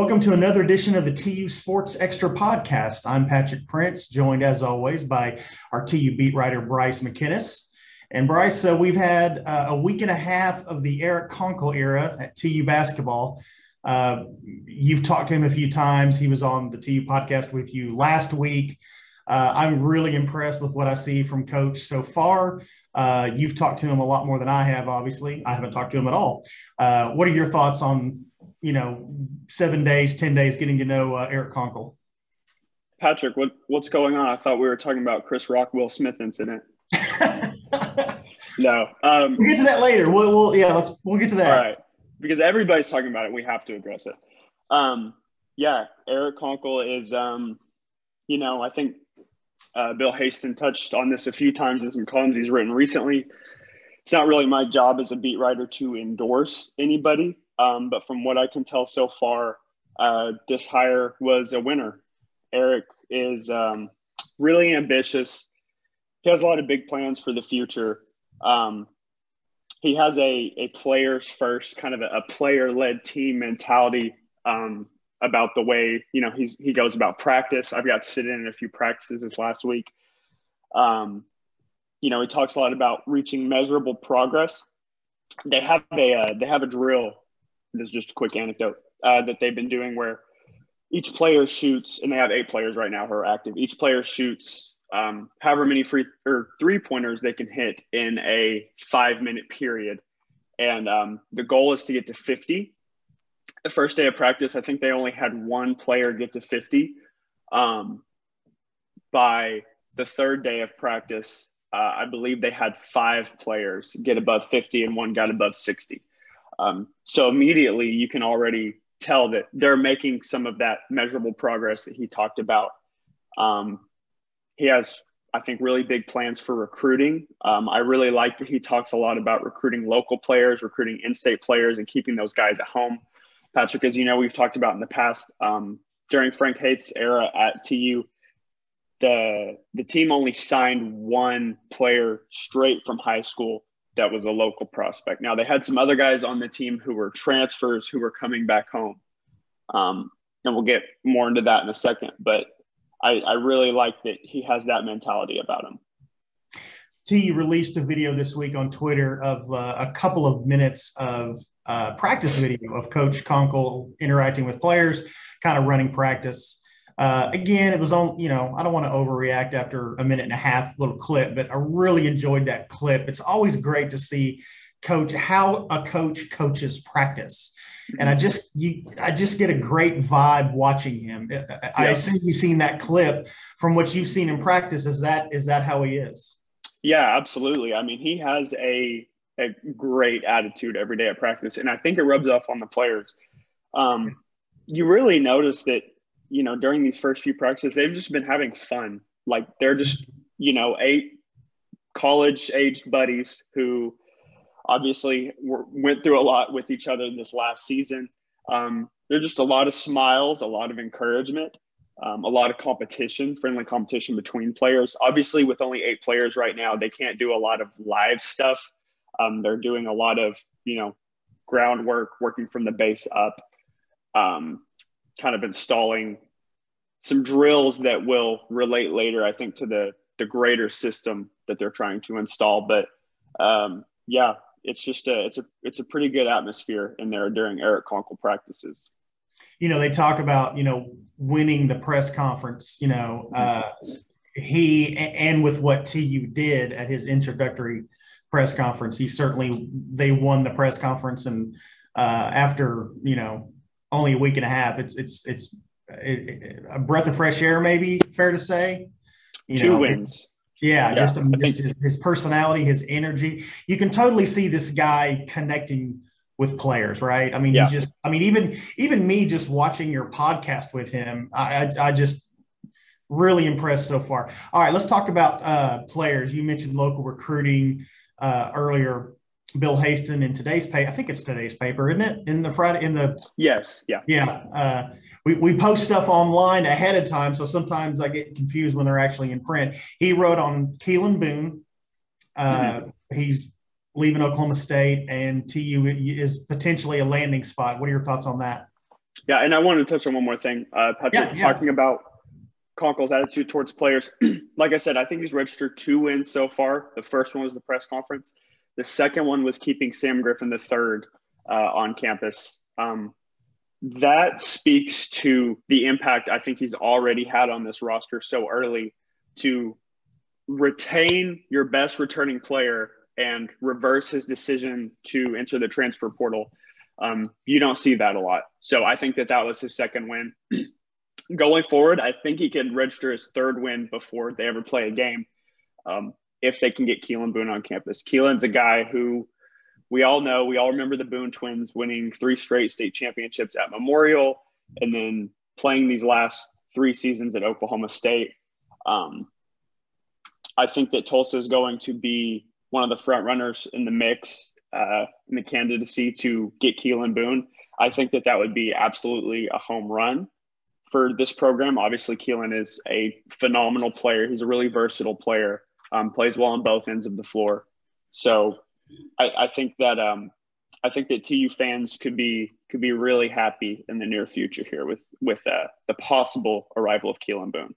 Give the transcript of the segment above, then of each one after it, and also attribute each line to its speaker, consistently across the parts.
Speaker 1: Welcome to another edition of the TU Sports Extra podcast. I'm Patrick Prince, joined as always by our TU beat writer Bryce McKinnis. And Bryce, uh, we've had uh, a week and a half of the Eric Konkol era at TU basketball. Uh, you've talked to him a few times. He was on the TU podcast with you last week. Uh, I'm really impressed with what I see from Coach so far. Uh, you've talked to him a lot more than I have, obviously. I haven't talked to him at all. What are your thoughts on, you know, seven days, 10 days getting to know uh, Eric Konkol?
Speaker 2: Patrick, what, what's going on? I thought we were talking about Chris Rock Will Smith incident. no. Um,
Speaker 1: we'll get to that later. We'll, we'll, yeah, let's, we'll get to that.
Speaker 2: All right. Because everybody's talking about it. We have to address it. Um, yeah, Eric Konkol is, um, you know, I think uh, Bill Haisten touched on this a few times in some columns he's written recently. It's not really my job as a beat writer to endorse anybody, um, but from what I can tell so far, uh, this hire was a winner. Eric is um, really ambitious. He has a lot of big plans for the future. Um, he has a, a players first, kind of a, a player led team mentality. Um, about the way you know he's he goes about practice. I've got to sit in a few practices this last week. Um, you know, he talks a lot about reaching measurable progress. They have a uh, they have a drill. This is just a quick anecdote uh, that they've been doing where each player shoots, and they have eight players right now who are active. Each player shoots um, however many free or three pointers they can hit in a five minute period, and um, the goal is to get to fifty the first day of practice, I think they only had one player get to 50. Um, by the third day of practice, uh, I believe they had five players get above 50 and one got above 60. Um, so immediately you can already tell that they're making some of that measurable progress that he talked about. Um, he has, I think, really big plans for recruiting. Um, I really like that he talks a lot about recruiting local players, recruiting in state players, and keeping those guys at home. Patrick, as you know, we've talked about in the past um, during Frank Haith's era at TU, the the team only signed one player straight from high school that was a local prospect. Now they had some other guys on the team who were transfers who were coming back home, um, and we'll get more into that in a second. But I, I really like that he has that mentality about him.
Speaker 1: T released a video this week on Twitter of uh, a couple of minutes of uh, practice video of Coach Konkol interacting with players, kind of running practice. Uh, again, it was on, you know, I don't want to overreact after a minute and a half little clip, but I really enjoyed that clip. It's always great to see coach how a coach coaches practice. And I just you I just get a great vibe watching him. I yeah. assume you've seen that clip from what you've seen in practice. Is that is that how he is?
Speaker 2: Yeah, absolutely. I mean, he has a a great attitude every day at practice, and I think it rubs off on the players. Um, you really notice that you know during these first few practices, they've just been having fun. Like they're just you know eight college aged buddies who obviously were, went through a lot with each other this last season. Um, there's just a lot of smiles, a lot of encouragement um, a lot of competition, friendly competition between players. Obviously, with only eight players right now, they can't do a lot of live stuff. Um, they're doing a lot of, you know, groundwork, working from the base up, um, kind of installing some drills that will relate later, I think, to the the greater system that they're trying to install. But um, yeah, it's just a it's a it's a pretty good atmosphere in there during Eric Konkol practices
Speaker 1: you know, they talk about, you know, winning the press conference, you know, uh, he and with what TU did at his introductory press conference, he certainly they won the press conference, and uh, after you know only a week and a half, it's it's it's a breath of fresh air, maybe fair to say.
Speaker 2: You Two know, wins.
Speaker 1: Yeah, yeah, just, mean, just his, his personality, his energy. You can totally see this guy connecting with players, right? I mean, yeah. just, I mean, even even me just watching your podcast with him, I, I, I just really impressed so far. All right, let's talk about uh, players. You mentioned local recruiting uh, earlier. Bill Haisten in today's paper. I think it's today's paper, isn't it? In the Friday, in the
Speaker 2: yes, yeah,
Speaker 1: yeah. Uh, we, we post stuff online ahead of time, so sometimes I get confused when they're actually in print. He wrote on Keelan Boone. Uh, mm-hmm. He's leaving Oklahoma State and TU is potentially a landing spot. What are your thoughts on that?
Speaker 2: Yeah, and I wanted to touch on one more thing. Uh, Patrick, yeah, yeah. talking about Konkol's attitude towards players. like I said, I think he's registered two wins so far. The first one was the press conference. The second one was keeping Sam Griffin the third uh, on campus. Um, that speaks to the impact I think he's already had on this roster so early to retain your best returning player and reverse his decision to enter the transfer portal. Um, you don't see that a lot. So I think that that was his second win. Going forward, I think he can register his third win before they ever play a game um, if they can get Keelan Boone on campus. Keelan's a guy who we all know, we all remember the Boone twins winning three straight state championships at Memorial and then playing these last three seasons at Oklahoma State. Um, I think that Tulsa is going to be one of the front runners in the mix uh, in the candidacy to get Keelan Boone. I think that that would be absolutely a home run for this program. Obviously, Keelan is a phenomenal player. He's a really versatile player. Um, plays well on both ends of the floor. So, I, I think that um, I think that TU fans could be could be really happy in the near future here with with uh, the possible arrival of Keelan Boone.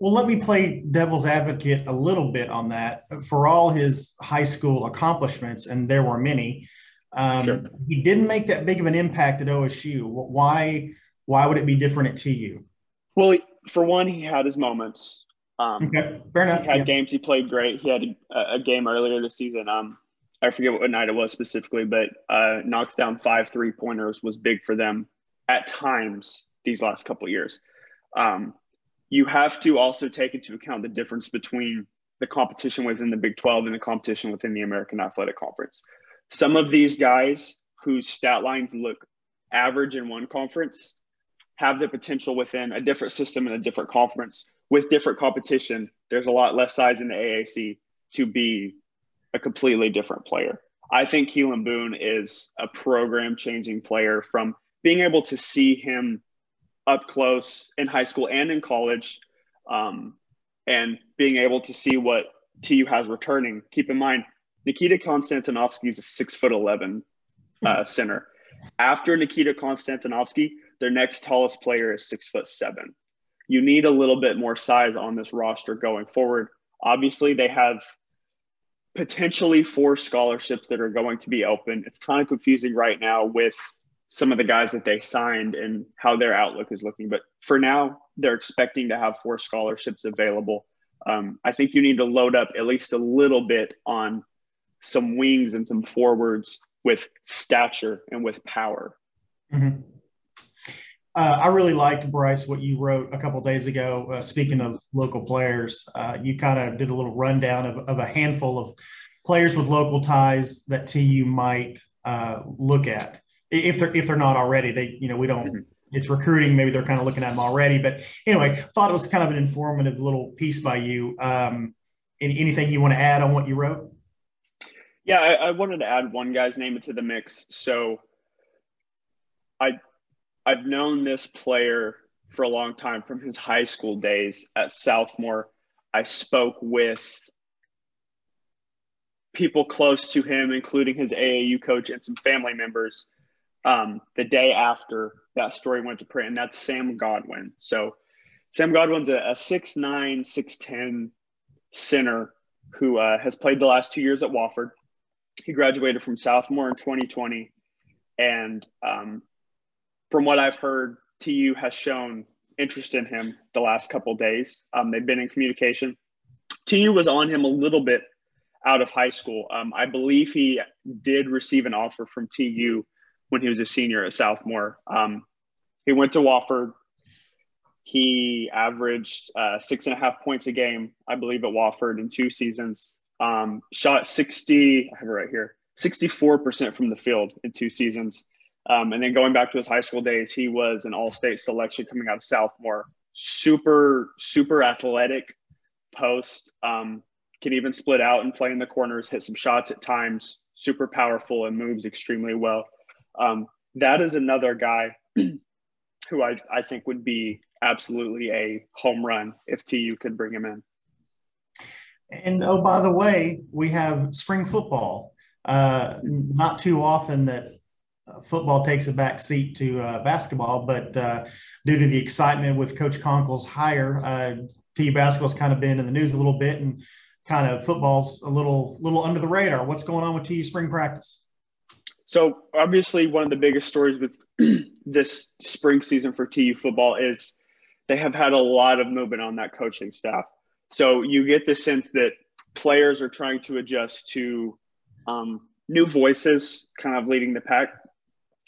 Speaker 1: Well, let me play devil's advocate a little bit on that. For all his high school accomplishments, and there were many, um, sure. he didn't make that big of an impact at OSU. Why? Why would it be different at TU?
Speaker 2: Well, for one, he had his moments. Um,
Speaker 1: okay, fair enough.
Speaker 2: He had yeah. games he played great. He had a, a, game earlier this season. Um, I forget what night it was specifically, but uh, knocks down five three pointers was big for them at times these last couple years. Um, you have to also take into account the difference between the competition within the Big 12 and the competition within the American Athletic Conference. Some of these guys whose stat lines look average in one conference have the potential within a different system and a different conference with different competition. There's a lot less size in the AAC to be a completely different player. I think Keelan Boone is a program changing player from being able to see him up close in high school and in college, um, and being able to see what TU has returning. Keep in mind, Nikita Konstantinovsky is a six foot eleven uh, hmm. center. After Nikita Konstantinovsky, their next tallest player is six foot seven. You need a little bit more size on this roster going forward. Obviously, they have potentially four scholarships that are going to be open. It's kind of confusing right now with some of the guys that they signed and how their outlook is looking. But for now, they're expecting to have four scholarships available. Um, I think you need to load up at least a little bit on some wings and some forwards with stature and with power.
Speaker 1: Mm-hmm. Uh, I really liked Bryce what you wrote a couple days ago. Uh, speaking of local players, uh, you kind of did a little rundown of, of, a handful of players with local ties that TU might uh, look at if they're if they're not already. They you know we don't. Mm-hmm. It's recruiting. Maybe they're kind of looking at them already. But anyway, thought it was kind of an informative little piece by you. Um, any, anything you want to add on what you wrote?
Speaker 2: Yeah, I, I wanted to add one guy's name into the mix. So I I've known this player for a long time from his high school days at Southmoore. I spoke with people close to him, including his AAU coach and some family members um, the day after that story went to print, and that's Sam Godwin. So Sam Godwin's a, a 6'9", 6'10 center who uh, has played the last two years at Wofford. He graduated from Southmoore in 2020. And um, from what I've heard, TU has shown interest in him the last couple days. Um, they've been in communication. TU was on him a little bit out of high school. Um, I believe he did receive an offer from TU when he was a senior at Southmoore. Um, he went to Wofford. He averaged uh, six and a half points a game, I believe, at Wofford in two seasons. Um, shot 60, I have it right here, 64% from the field in two seasons. Um, and then going back to his high school days, he was an all state selection coming out of Southmoore. Super, super athletic post. Um, can even split out and play in the corners, hit some shots at times. Super powerful and moves extremely well. Um, that is another guy who I, I think would be absolutely a home run if TU could bring him in.
Speaker 1: And oh, by the way, we have spring football. Uh, not too often that football takes a back seat to uh, basketball, but uh, due to the excitement with Coach Konkol's hire, uh, TU basketball's kind of been in the news a little bit, and kind of football's a little little under the radar. What's going on with TU spring practice?
Speaker 2: So obviously, one of the biggest stories with this spring season for TU football is they have had a lot of movement on that coaching staff. So you get the sense that players are trying to adjust to um, new voices, kind of leading the pack.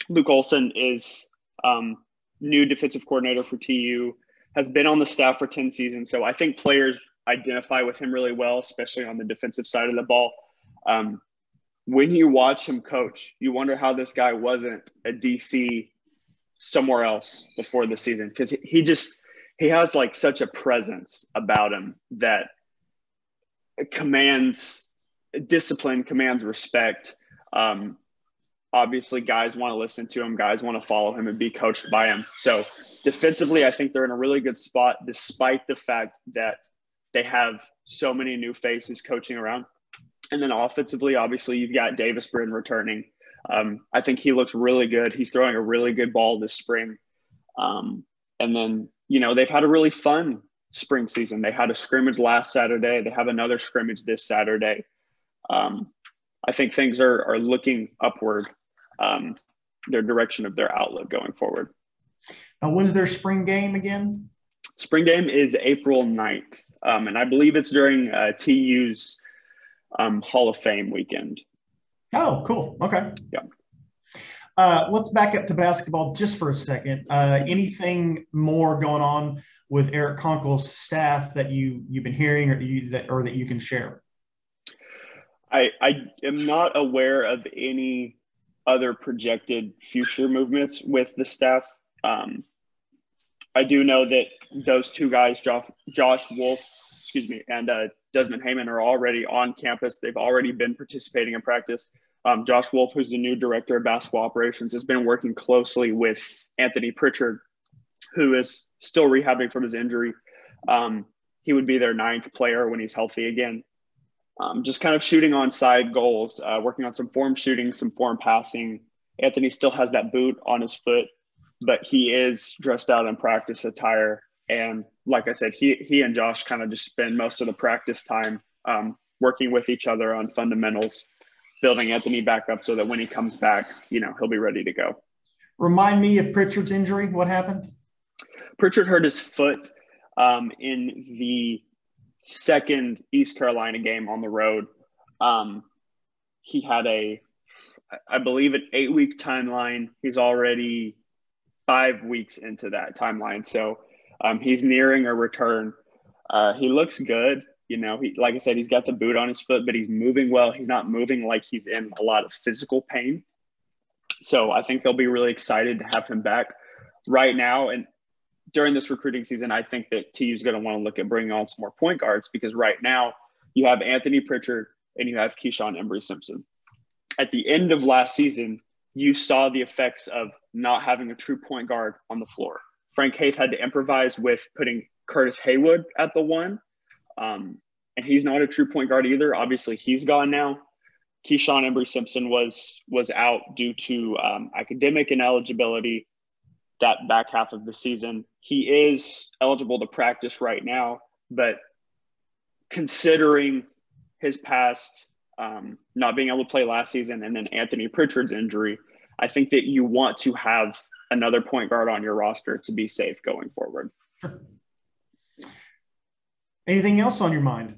Speaker 2: Luke Olson is um, new defensive coordinator for TU, has been on the staff for 10 seasons. So I think players identify with him really well, especially on the defensive side of the ball. Um, when you watch him coach, you wonder how this guy wasn't a DC somewhere else before the season because he just he has like such a presence about him that commands discipline, commands respect. Um, obviously, guys want to listen to him, guys want to follow him and be coached by him. So, defensively, I think they're in a really good spot, despite the fact that they have so many new faces coaching around. And then offensively, obviously, you've got Davis Brin returning. Um, I think he looks really good. He's throwing a really good ball this spring. Um, and then, you know, they've had a really fun spring season. They had a scrimmage last Saturday. They have another scrimmage this Saturday. Um, I think things are, are looking upward, um, their direction of their outlook going forward.
Speaker 1: Now, when's their spring game again?
Speaker 2: Spring game is April 9th. Um, and I believe it's during uh, TU's um, Hall of Fame weekend.
Speaker 1: Oh, cool. Okay.
Speaker 2: Yeah.
Speaker 1: Uh, let's back up to basketball just for a second. Uh, anything more going on with Eric Konkol's staff that you you've been hearing or that you that or that you can share?
Speaker 2: I I am not aware of any other projected future movements with the staff. Um, I do know that those two guys, Josh, Josh Wolf, excuse me, and uh, Desmond Heyman, are already on campus. They've already been participating in practice. Um, Josh Wolf, who's the new director of basketball operations, has been working closely with Anthony Pritchard, who is still rehabbing from his injury. Um, he would be their ninth player when he's healthy again. Um, just kind of shooting on side goals, uh, working on some form shooting, some form passing. Anthony still has that boot on his foot, but he is dressed out in practice attire. And like I said, he he and Josh kind of just spend most of the practice time um, working with each other on fundamentals, building Anthony back up so that when he comes back, you know, he'll be ready to go.
Speaker 1: Remind me of Pritchard's injury. What happened?
Speaker 2: Pritchard hurt his foot um, in the second East Carolina game on the road. Um, he had a, I believe, an eight week timeline. He's already five weeks into that timeline. So um, he's nearing a return. Uh, he looks good. You know, he, like I said, he's got the boot on his foot, but he's moving well. He's not moving like he's in a lot of physical pain. So I think they'll be really excited to have him back right now. And during this recruiting season, I think that TU is going to want to look at bringing on some more point guards because right now you have Anthony Pritchard and you have Keyshawn Embry Simpson. At the end of last season, you saw the effects of not having a true point guard on the floor. Frank Haith had to improvise with putting Curtis Haywood at the one. Um, and he's not a true point guard either. Obviously, he's gone now. Keyshawn Embry Simpson was was out due to um, academic ineligibility that back half of the season. He is eligible to practice right now, but considering his past um, not being able to play last season and then Anthony Pritchard's injury, I think that you want to have another point guard on your roster to be safe going forward. Sure.
Speaker 1: Anything else on your mind?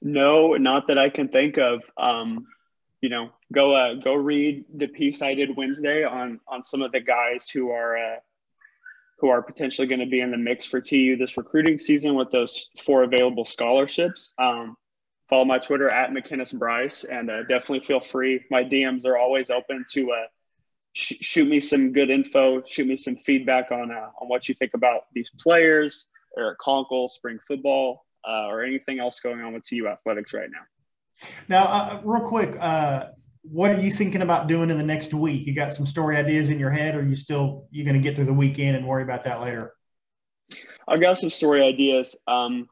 Speaker 2: No, not that I can think of. Um, you know, go uh, go read the piece I did Wednesday on on some of the guys who are uh, who are potentially going to be in the mix for TU this recruiting season with those four available scholarships. Um, follow my Twitter at McKinnis Bryce, and uh, definitely feel free. My DMs are always open to uh, sh- shoot me some good info, shoot me some feedback on uh, on what you think about these players, Eric Konkol, spring football, uh, or anything else going on with TU athletics right now.
Speaker 1: Now, uh, real quick, uh, what are you thinking about doing in the next week? You got some story ideas in your head, or you still you're going to get through the weekend and worry about that later?
Speaker 2: I've got some story ideas. Um,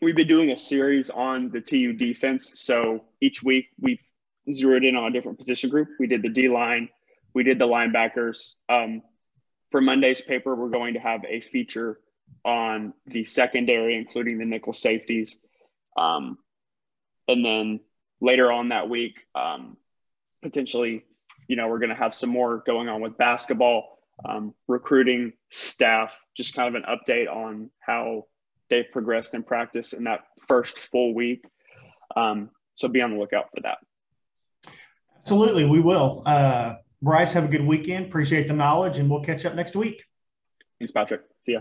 Speaker 2: we've been doing a series on the TU defense. So each week we've zeroed in on a different position group. We did the D line, we did the linebackers. Um, for Monday's paper, we're going to have a feature on the secondary, including the nickel safeties. Um, and then later on that week, um, potentially, you know, we're going to have some more going on with basketball, um, recruiting, staff, just kind of an update on how they've progressed in practice in that first full week. Um, so be on the lookout for that.
Speaker 1: Absolutely, we will. Uh, Bryce, have a good weekend. Appreciate the knowledge, and we'll catch up next week.
Speaker 2: Thanks, Patrick. See ya.